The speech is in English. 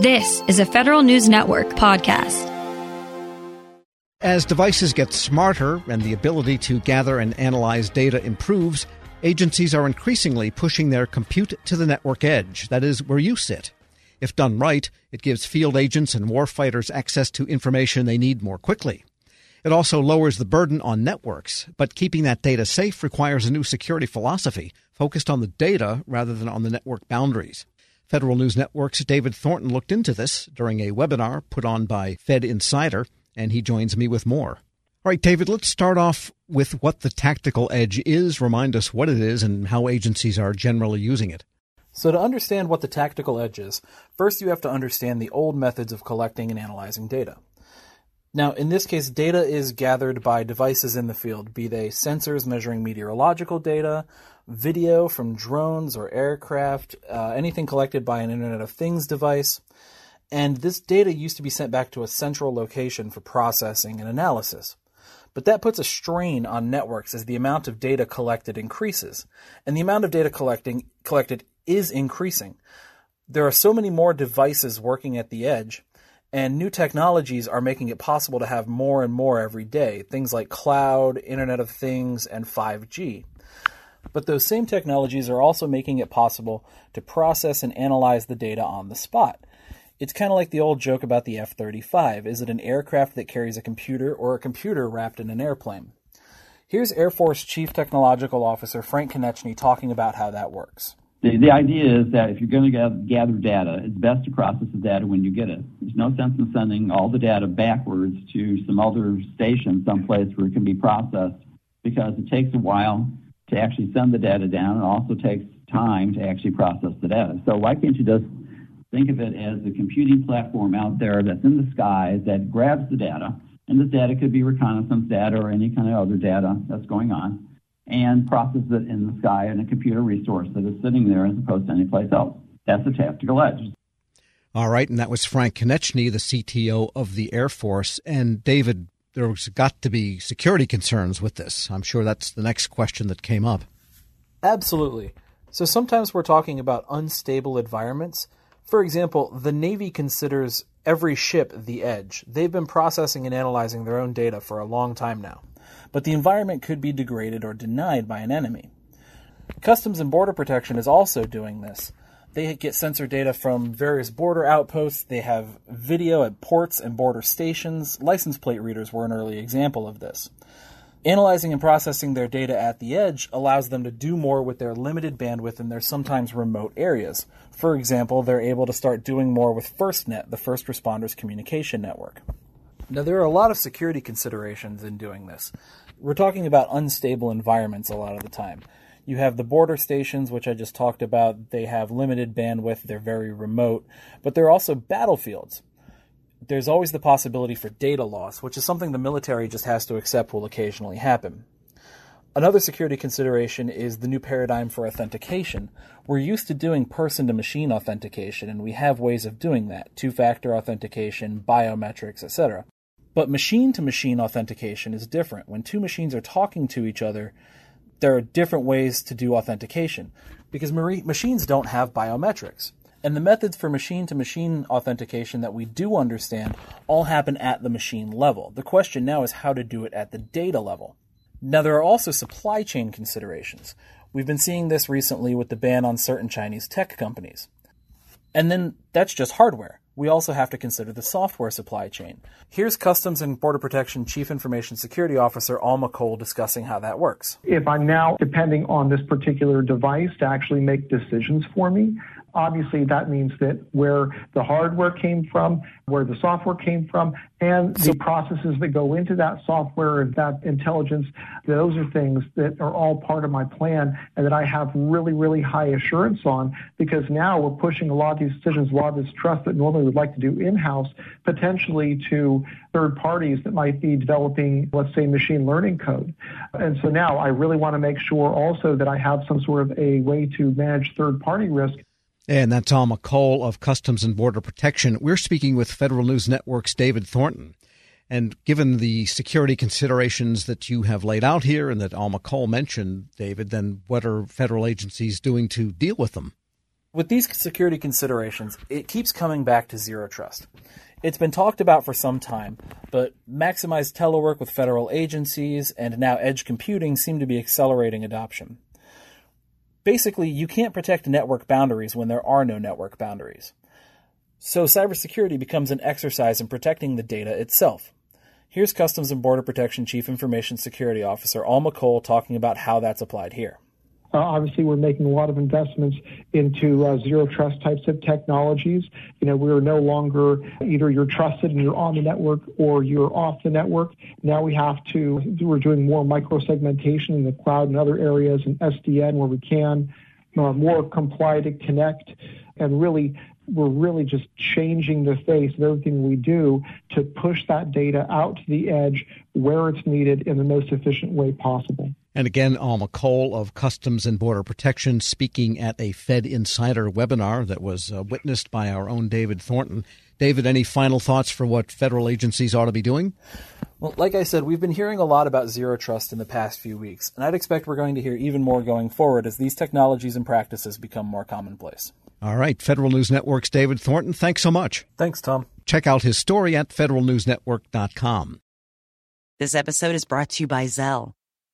This is a Federal News Network podcast. As devices get smarter and the ability to gather and analyze data improves, agencies are increasingly pushing their compute to the network edge, that is, where you sit. If done right, it gives field agents and warfighters access to information they need more quickly. It also lowers the burden on networks, but keeping that data safe requires a new security philosophy focused on the data rather than on the network boundaries. Federal News Network's David Thornton looked into this during a webinar put on by Fed Insider, and he joins me with more. All right, David, let's start off with what the tactical edge is. Remind us what it is and how agencies are generally using it. So, to understand what the tactical edge is, first you have to understand the old methods of collecting and analyzing data. Now, in this case, data is gathered by devices in the field, be they sensors measuring meteorological data, video from drones or aircraft, uh, anything collected by an Internet of Things device. And this data used to be sent back to a central location for processing and analysis. But that puts a strain on networks as the amount of data collected increases. And the amount of data collecting, collected is increasing. There are so many more devices working at the edge and new technologies are making it possible to have more and more every day, things like cloud, Internet of Things, and 5G. But those same technologies are also making it possible to process and analyze the data on the spot. It's kind of like the old joke about the F 35. Is it an aircraft that carries a computer or a computer wrapped in an airplane? Here's Air Force Chief Technological Officer Frank Konieczny talking about how that works. The, the idea is that if you're going to gather data, it's best to process the data when you get it. There's no sense in sending all the data backwards to some other station someplace where it can be processed because it takes a while to actually send the data down. It also takes time to actually process the data. So why can't you just think of it as a computing platform out there that's in the sky that grabs the data, and this data could be reconnaissance data or any kind of other data that's going on and process it in the sky in a computer resource that is sitting there as opposed to anyplace else. That's a tactical edge. All right, and that was Frank Konieczny, the CTO of the Air Force. And David, there's got to be security concerns with this. I'm sure that's the next question that came up. Absolutely. So sometimes we're talking about unstable environments. For example, the Navy considers every ship the edge. They've been processing and analyzing their own data for a long time now but the environment could be degraded or denied by an enemy. Customs and Border Protection is also doing this. They get sensor data from various border outposts. They have video at ports and border stations. License plate readers were an early example of this. Analyzing and processing their data at the edge allows them to do more with their limited bandwidth in their sometimes remote areas. For example, they're able to start doing more with FirstNet, the first responders communication network. Now, there are a lot of security considerations in doing this. We're talking about unstable environments a lot of the time. You have the border stations, which I just talked about. They have limited bandwidth, they're very remote, but they're also battlefields. There's always the possibility for data loss, which is something the military just has to accept will occasionally happen. Another security consideration is the new paradigm for authentication. We're used to doing person to machine authentication, and we have ways of doing that two factor authentication, biometrics, etc. But machine to machine authentication is different. When two machines are talking to each other, there are different ways to do authentication because machines don't have biometrics. And the methods for machine to machine authentication that we do understand all happen at the machine level. The question now is how to do it at the data level. Now, there are also supply chain considerations. We've been seeing this recently with the ban on certain Chinese tech companies. And then that's just hardware we also have to consider the software supply chain. Here's Customs and Border Protection Chief Information Security Officer Alma Cole discussing how that works. If I'm now depending on this particular device to actually make decisions for me, obviously that means that where the hardware came from, where the software came from, and the processes that go into that software and that intelligence, those are things that are all part of my plan and that I have really, really high assurance on because now we're pushing a lot of these decisions, a lot of this trust that normally we'd like to do in-house, potentially to third parties that might be developing, let's say, machine learning code. And so now I really want to make sure also that I have some sort of a way to manage third party risk and that's Alma Cole of Customs and Border Protection. We're speaking with Federal News Network's David Thornton. And given the security considerations that you have laid out here and that Alma Cole mentioned, David, then what are federal agencies doing to deal with them? With these security considerations, it keeps coming back to zero trust. It's been talked about for some time, but maximized telework with federal agencies and now edge computing seem to be accelerating adoption. Basically, you can't protect network boundaries when there are no network boundaries. So cybersecurity becomes an exercise in protecting the data itself. Here's Customs and Border Protection Chief Information Security Officer Alma Cole talking about how that's applied here. Uh, obviously, we're making a lot of investments into uh, zero trust types of technologies. You know, we're no longer either you're trusted and you're on the network or you're off the network. Now we have to, we're doing more micro-segmentation in the cloud and other areas and SDN where we can, uh, more comply to connect and really we're really just changing the face of everything we do to push that data out to the edge where it's needed in the most efficient way possible. And again, Alma Cole of Customs and Border Protection speaking at a Fed Insider webinar that was uh, witnessed by our own David Thornton. David, any final thoughts for what federal agencies ought to be doing? Well, like I said, we've been hearing a lot about zero trust in the past few weeks, and I'd expect we're going to hear even more going forward as these technologies and practices become more commonplace. All right, Federal News Network's David Thornton, thanks so much. Thanks, Tom. Check out his story at federalnewsnetwork.com. This episode is brought to you by Zelle.